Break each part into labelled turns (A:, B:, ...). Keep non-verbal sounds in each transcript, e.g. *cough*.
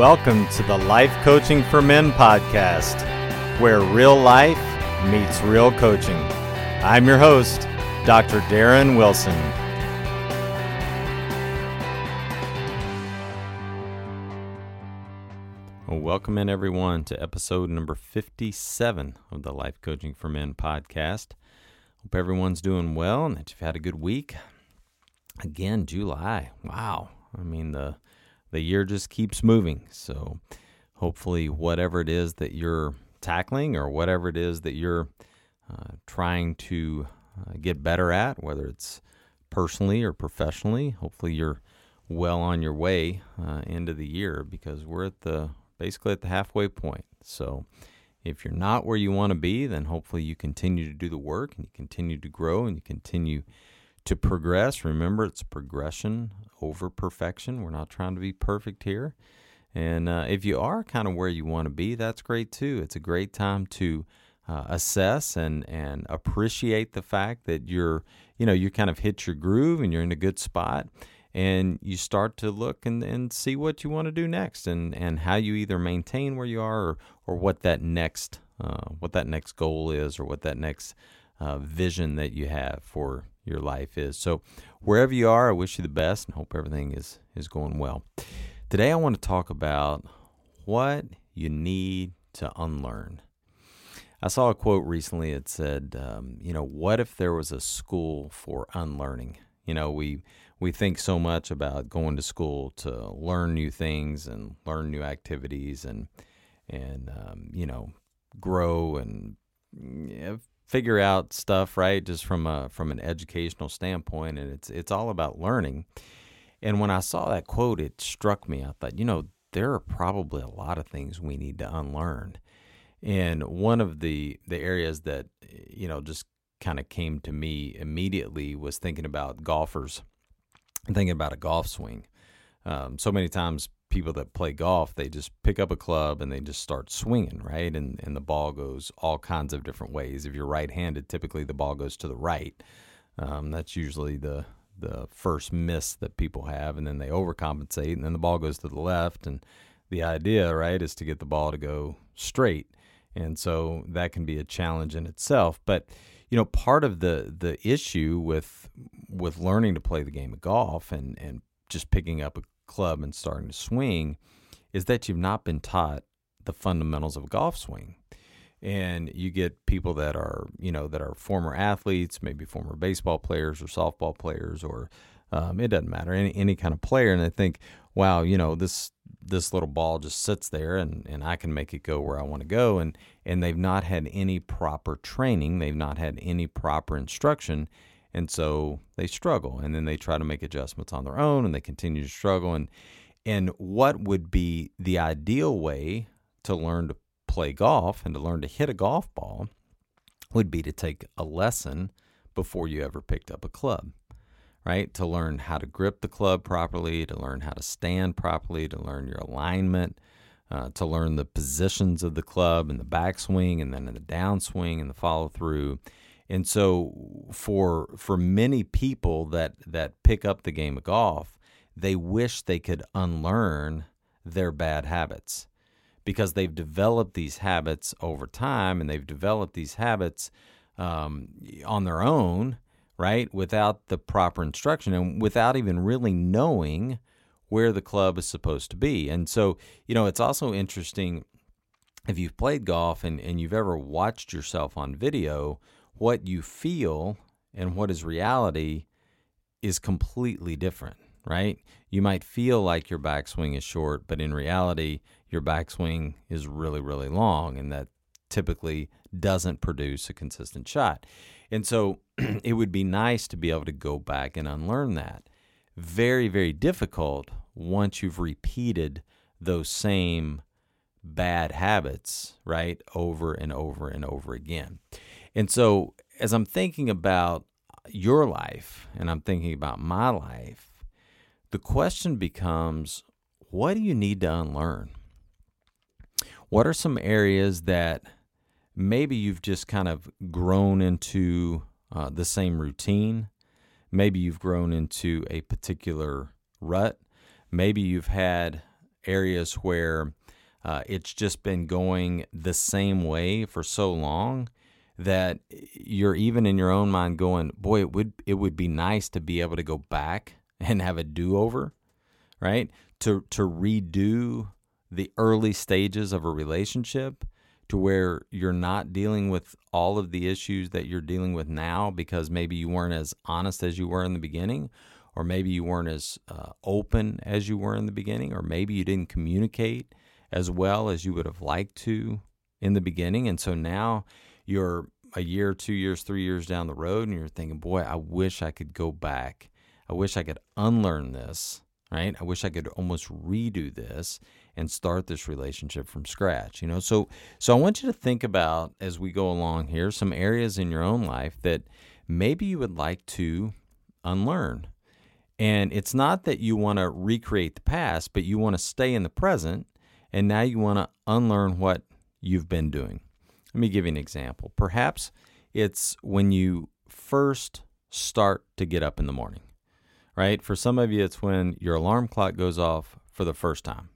A: Welcome to the Life Coaching for Men podcast, where real life meets real coaching. I'm your host, Dr. Darren Wilson. Welcome in everyone to episode number 57 of the Life Coaching for Men podcast. Hope everyone's doing well and that you've had a good week. Again, July. Wow. I mean, the the year just keeps moving. So hopefully, whatever it is that you're tackling or whatever it is that you're uh, trying to uh, get better at, whether it's personally or professionally, hopefully you're well on your way uh, into the year because we're at the basically at the halfway point. So if you're not where you want to be, then hopefully you continue to do the work and you continue to grow and you continue to progress. Remember, it's progression over perfection. We're not trying to be perfect here. And uh, if you are kind of where you want to be, that's great too. It's a great time to uh, assess and and appreciate the fact that you're you know you kind of hit your groove and you're in a good spot and you start to look and, and see what you want to do next and, and how you either maintain where you are or, or what that next uh, what that next goal is or what that next uh, vision that you have for your life is. So wherever you are, I wish you the best and hope everything is is going well. Today I want to talk about what you need to unlearn. I saw a quote recently. It said, um, "You know, what if there was a school for unlearning?" You know, we we think so much about going to school to learn new things and learn new activities and and um, you know grow and figure out stuff right just from a from an educational standpoint and it's it's all about learning. And when i saw that quote it struck me. I thought you know there are probably a lot of things we need to unlearn. And one of the the areas that you know just kind of came to me immediately was thinking about golfers thinking about a golf swing. Um, so many times people that play golf, they just pick up a club and they just start swinging, right? And and the ball goes all kinds of different ways. If you're right-handed, typically the ball goes to the right. Um, that's usually the the first miss that people have, and then they overcompensate, and then the ball goes to the left. And the idea, right, is to get the ball to go straight, and so that can be a challenge in itself. But you know, part of the the issue with with learning to play the game of golf and and just picking up a club and starting to swing is that you've not been taught the fundamentals of golf swing. And you get people that are, you know, that are former athletes, maybe former baseball players or softball players, or um, it doesn't matter, any any kind of player, and they think, wow, you know, this this little ball just sits there and, and I can make it go where I want to go and and they've not had any proper training, they've not had any proper instruction and so they struggle and then they try to make adjustments on their own and they continue to struggle and and what would be the ideal way to learn to play golf and to learn to hit a golf ball would be to take a lesson before you ever picked up a club right? To learn how to grip the club properly, to learn how to stand properly, to learn your alignment, uh, to learn the positions of the club and the backswing and then the downswing and the follow through. And so for for many people that that pick up the game of golf, they wish they could unlearn their bad habits because they've developed these habits over time and they've developed these habits um, on their own, right? Without the proper instruction and without even really knowing where the club is supposed to be. And so, you know, it's also interesting if you've played golf and, and you've ever watched yourself on video, what you feel and what is reality is completely different right? You might feel like your backswing is short, but in reality, your backswing is really, really long, and that typically doesn't produce a consistent shot. And so *clears throat* it would be nice to be able to go back and unlearn that. Very, very difficult once you've repeated those same bad habits, right, over and over and over again. And so as I'm thinking about your life and I'm thinking about my life, the question becomes what do you need to unlearn? What are some areas that maybe you've just kind of grown into uh, the same routine? Maybe you've grown into a particular rut. Maybe you've had areas where uh, it's just been going the same way for so long that you're even in your own mind going, boy, it would it would be nice to be able to go back *laughs* and have a do-over, right? To to redo the early stages of a relationship to where you're not dealing with all of the issues that you're dealing with now because maybe you weren't as honest as you were in the beginning or maybe you weren't as uh, open as you were in the beginning or maybe you didn't communicate as well as you would have liked to in the beginning and so now you're a year two years three years down the road and you're thinking boy i wish i could go back I wish I could unlearn this, right? I wish I could almost redo this and start this relationship from scratch, you know? So so I want you to think about as we go along here some areas in your own life that maybe you would like to unlearn. And it's not that you want to recreate the past, but you want to stay in the present and now you want to unlearn what you've been doing. Let me give you an example. Perhaps it's when you first start to get up in the morning right? For some of you, it's when your alarm clock goes off for the first time.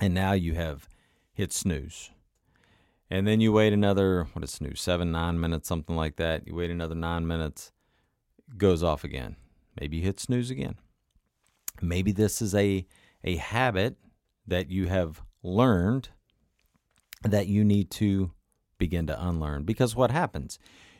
A: And now you have hit snooze. And then you wait another, what is snooze, seven, nine minutes, something like that. You wait another nine minutes, goes off again. Maybe you hit snooze again. Maybe this is a, a habit that you have learned that you need to begin to unlearn. Because what happens?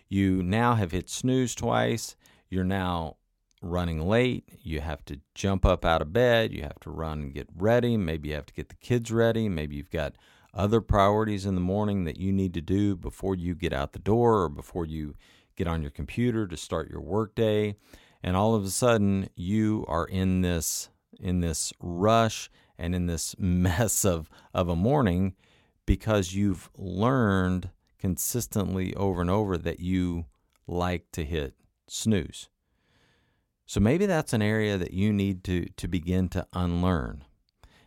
A: You now have hit snooze twice. You're now running late, you have to jump up out of bed, you have to run and get ready, maybe you have to get the kids ready, maybe you've got other priorities in the morning that you need to do before you get out the door or before you get on your computer to start your workday. And all of a sudden you are in this in this rush and in this *laughs* mess of, of a morning because you've learned consistently over and over that you like to hit snooze. So maybe that's an area that you need to, to begin to unlearn.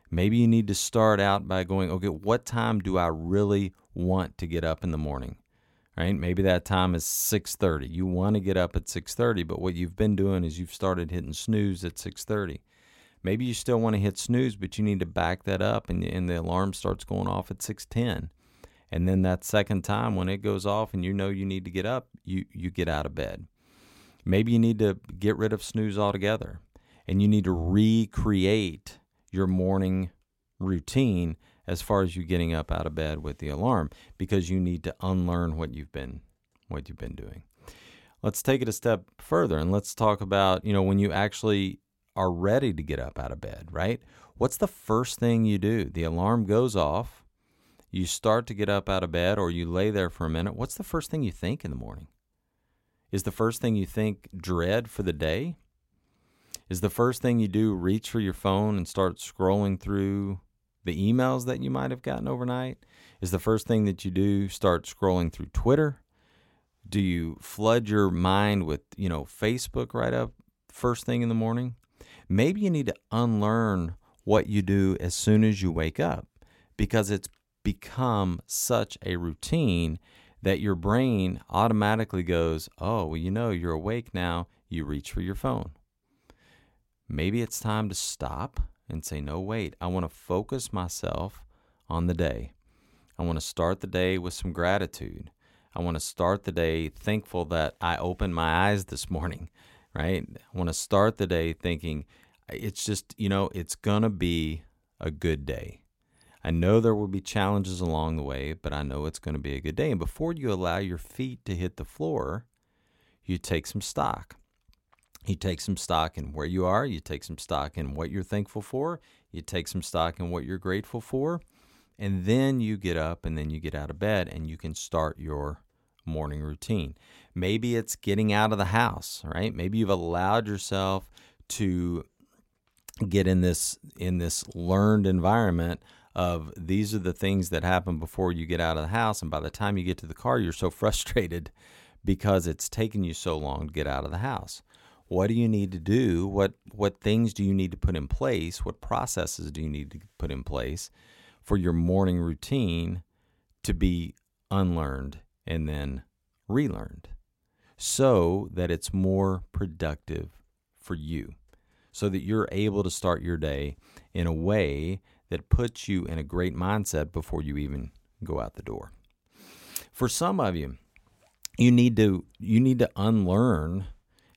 A: Maybe you need to start out by going, okay, what time do I really want to get up in the morning? Right? Maybe that time is 6:30. You want to get up at 6:30, but what you've been doing is you've started hitting snooze at 6:30. Maybe you still want to hit snooze, but you need to back that up and, and the alarm starts going off at 6:10. And then that second time when it goes off and you know you need to get up, you you get out of bed. Maybe you need to get rid of snooze altogether and you need to recreate your morning routine as far as you getting up out of bed with the alarm because you need to unlearn what you've been what you've been doing. Let's take it a step further and let's talk about, you know, when you actually are ready to get up out of bed, right? What's the first thing you do? The alarm goes off, you start to get up out of bed or you lay there for a minute. What's the first thing you think in the morning? Is the first thing you think dread for the day? Is the first thing you do reach for your phone and start scrolling through the emails that you might have gotten overnight? Is the first thing that you do start scrolling through Twitter? Do you flood your mind with, you know, Facebook right up first thing in the morning, maybe you need to unlearn what you do as soon as you wake up because it's become such a routine that your brain automatically goes, Oh, well, you know, you're awake now. You reach for your phone. Maybe it's time to stop and say, No, wait, I want to focus myself on the day. I want to start the day with some gratitude. I want to start the day thankful that I opened my eyes this morning, right? I want to start the day thinking it's just, you know, it's going to be a good day. I know there will be challenges along the way, but I know it's going to be a good day. And before you allow your feet to hit the floor, you take some stock. You take some stock in where you are, you take some stock in what you're thankful for, you take some stock in what you're grateful for, and then you get up and then you get out of bed and you can start your morning routine. Maybe it's getting out of the house, right? Maybe you've allowed yourself to get in this in this learned environment of these are the things that happen before you get out of the house and by the time you get to the car you're so *laughs* frustrated because it's taken you so long to get out of the house. What do you need to do? What what things do you need to put in place? What processes do you need to put in place for your morning routine to be unlearned and then relearned so that it's more productive for you so that you're able to start your day in a way that puts you in a great mindset before you even go out the door. For some of you, you need to you need to unlearn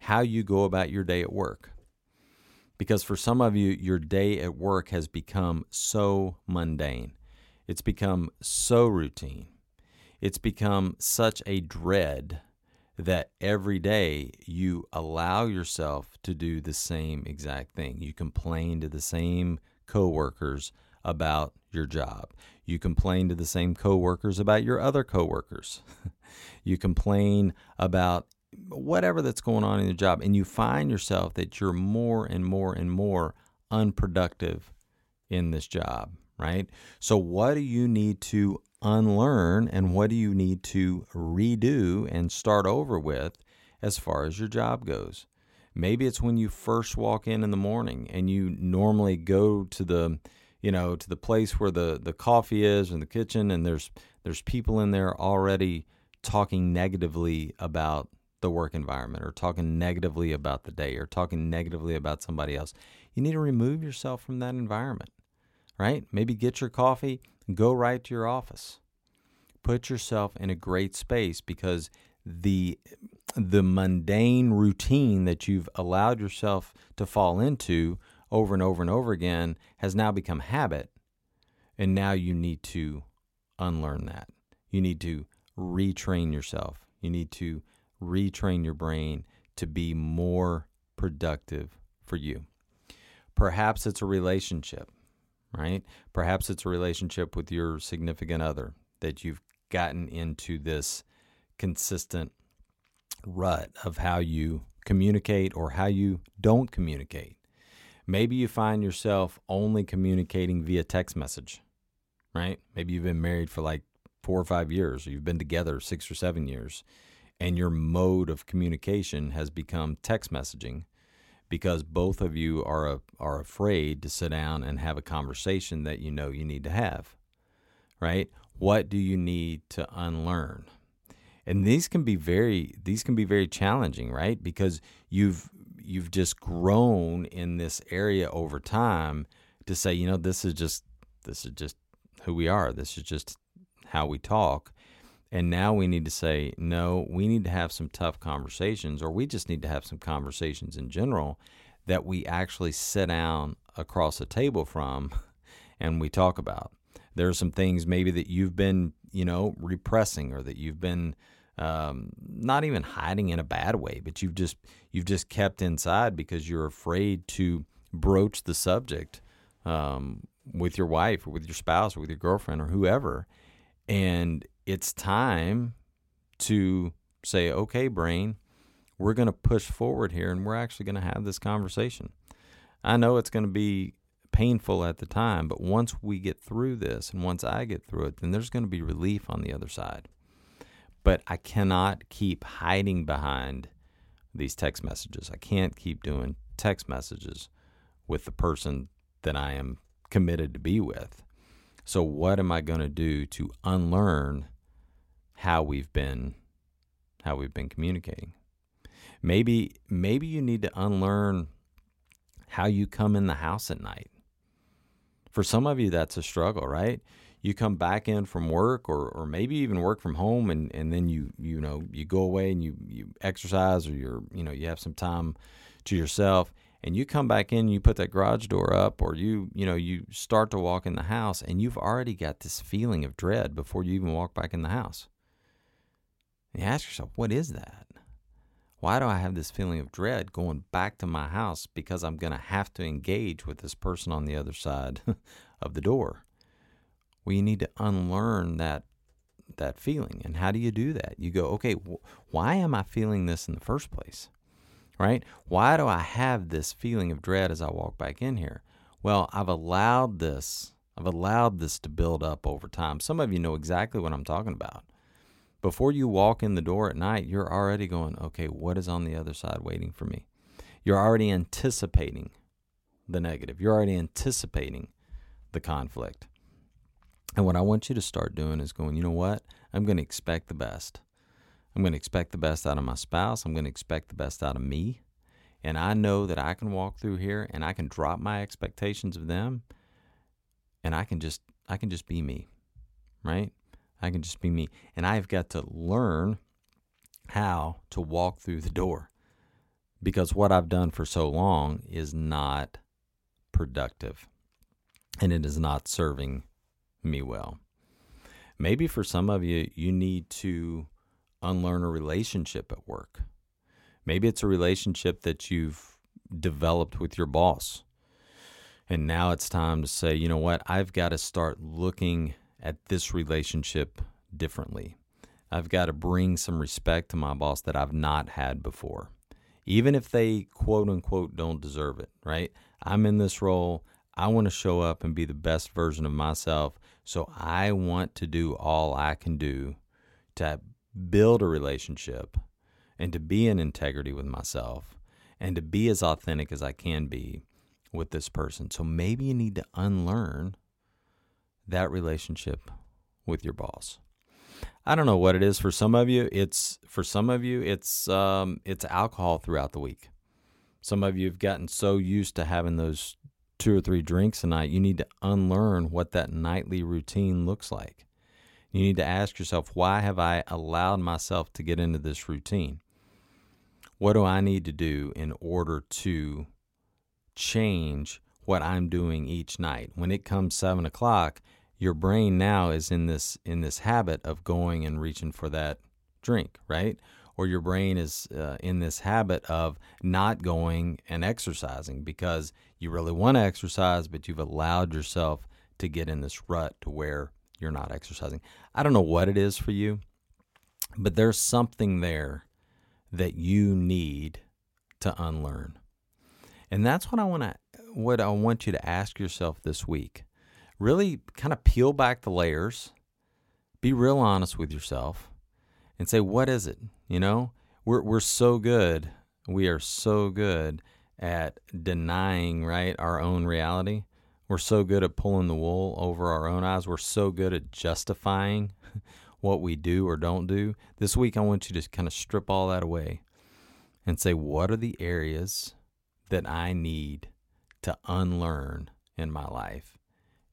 A: how you go about your day at work. Because for some of you your day at work has become so mundane. It's become so routine. It's become such a dread that every day you allow yourself to do the same exact thing. You complain to the same coworkers about your job. You complain to the same coworkers about your other coworkers. *laughs* you complain about whatever that's going on in your job and you find yourself that you're more and more and more unproductive in this job, right? So what do you need to unlearn and what do you need to redo and start over with as far as your job goes? Maybe it's when you first walk in in the morning and you normally go to the, you know, to the place where the the coffee is in the kitchen and there's there's people in there already talking negatively about the work environment or talking negatively about the day or talking negatively about somebody else. You need to remove yourself from that environment. Right? Maybe get your coffee, go right to your office. Put yourself in a great space because the the mundane routine that you've allowed yourself to fall into over and over and over again has now become habit. And now you need to unlearn that. You need to retrain yourself. You need to retrain your brain to be more productive for you. Perhaps it's a relationship, right? Perhaps it's a relationship with your significant other that you've gotten into this consistent rut of how you communicate or how you don't communicate. Maybe you find yourself only communicating via text message, right? Maybe you've been married for like four or five years, or you've been together six or seven years, and your mode of communication has become text messaging because both of you are are afraid to sit down and have a conversation that you know you need to have. Right? What do you need to unlearn? And these can be very these can be very challenging right? Because you've you've just grown in this area over time to say you know this is just this is just who we are. This is just how we talk. And now we need to say no we need to have some tough conversations or we just need to have some conversations in general that we actually sit down across a table from *laughs* and we talk about. There are some things maybe that you've been you know repressing or that you've been um, not even hiding in a bad way, but you've just you've just kept inside because you're afraid to broach the subject um, with your wife or with your spouse or with your girlfriend or whoever, and it's time to say, okay, brain, we're going to push forward here, and we're actually going to have this conversation. I know it's going to be painful at the time, but once we get through this and once I get through it, then there's going to be relief on the other side but I cannot keep hiding behind these text messages. I can't keep doing text messages with the person that I am committed to be with. So, what am I going to do to unlearn how we've been how we've been communicating? Maybe maybe you need to unlearn how you come in the house at night. For some of you, that's a struggle, right? You come back in from work or, or maybe even work from home and, and then you you know you go away and you, you exercise or you're you know you have some time to yourself and you come back in you put that garage door up or you you know you start to walk in the house and you've already got this feeling of dread before you even walk back in the house and you ask yourself what is that why do I have this feeling of dread going back to my house because I'm going to have to engage with this person on the other side *laughs* of the door? Well, you need to unlearn that that feeling. And how do you do that? You go, okay, wh- why am I feeling this in the first place? Right? Why do I have this feeling of dread as I walk back in here? Well, I've allowed this. I've allowed this to build up over time. Some of you know exactly what I'm talking about before you walk in the door at night, you're already going, okay, what is on the other side waiting for me? You're already anticipating the negative. You're already anticipating the conflict. And what I want you to start doing is going, you know what? I'm going to expect the best. I'm going to expect the best out of my spouse. I'm going to expect the best out of me. And I know that I can walk through here and I can drop my expectations of them and I can just I can just be me. Right? I can just be me. And I've got to learn how to walk through the door because what I've done for so long is not productive and it is not serving me well. Maybe for some of you, you need to unlearn a relationship at work. Maybe it's a relationship that you've developed with your boss. And now it's time to say, you know what? I've got to start looking at this relationship differently. I've got to bring some respect to my boss that I've not had before. Even if they quote unquote don't deserve it, right? I'm in this role. I want to show up and be the best version of myself. So I want to do all I can do to build a relationship and to be in integrity with myself and to be as authentic as I can be with this person. So maybe you need to unlearn that relationship with your boss. I don't know what it is for some of you. It's for some of you it's um, it's alcohol throughout the week. Some of you have gotten so used to having those two or three drinks a night, you need to unlearn what that nightly routine looks like. You need to ask yourself, why have I allowed myself to get into this routine? What do I need to do in order to change what I'm doing each night? When it comes seven o'clock, your brain now is in this in this habit of going and reaching for that drink, right? Or your brain is uh, in this habit of not going and exercising because you really want to exercise, but you've allowed yourself to get in this rut to where you're not exercising. I don't know what it is for you, but there's something there that you need to unlearn. And that's what I want to what I want you to ask yourself this week really kind of peel back the layers, be real honest with yourself, and say, what is it? You know, we're, we're so good. We are so good at denying, right, our own reality. We're so good at pulling the wool over our own eyes. We're so good at justifying *laughs* what we do or don't do. This week, I want you to kind of strip all that away and say, what are the areas that I need to unlearn in my life?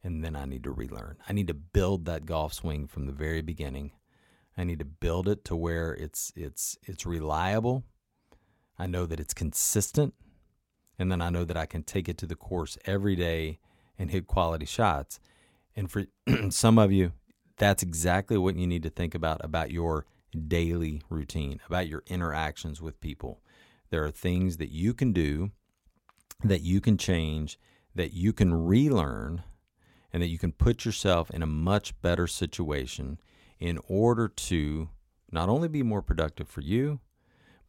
A: And then I need to relearn. I need to build that golf swing from the very beginning. I need to build it to where it's it's it's reliable. I know that it's consistent, and then I know that I can take it to the course every day and hit quality shots. And for *clears throat* some of you, that's exactly what you need to think about about your daily routine, about your interactions with people. There are things that you can do that you can change, that you can relearn and that you can put yourself in a much better situation in order to not only be more productive for you,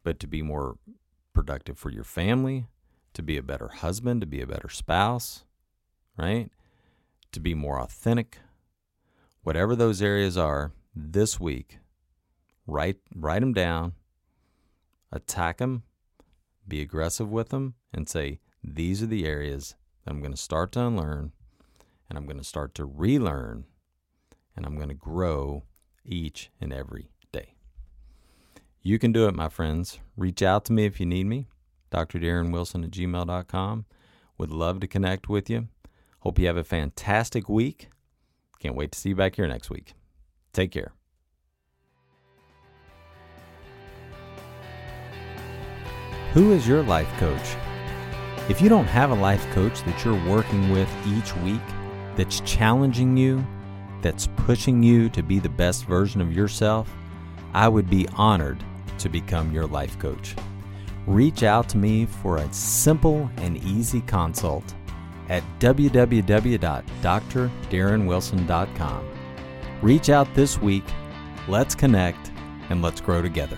A: but to be more productive for your family, to be a better husband, to be a better spouse, right? To be more authentic. Whatever those areas are this week, write write them down, attack them be aggressive with them, and say, these are the areas that I'm going to start to unlearn, and I'm going to start to relearn, and I'm going to grow each and every day. You can do it, my friends. Reach out to me if you need me. Dr. Darren Wilson at gmail.com. Would love to connect with you. Hope you have a fantastic week. Can't wait to see you back here next week. Take care. Who is your life coach? If you don't have a life coach that you're working with each week, that's challenging you, that's pushing you to be the best version of yourself, I would be honored to become your life coach. Reach out to me for a simple and easy consult at www.drdarrenwilson.com. Reach out this week, let's connect, and let's grow together.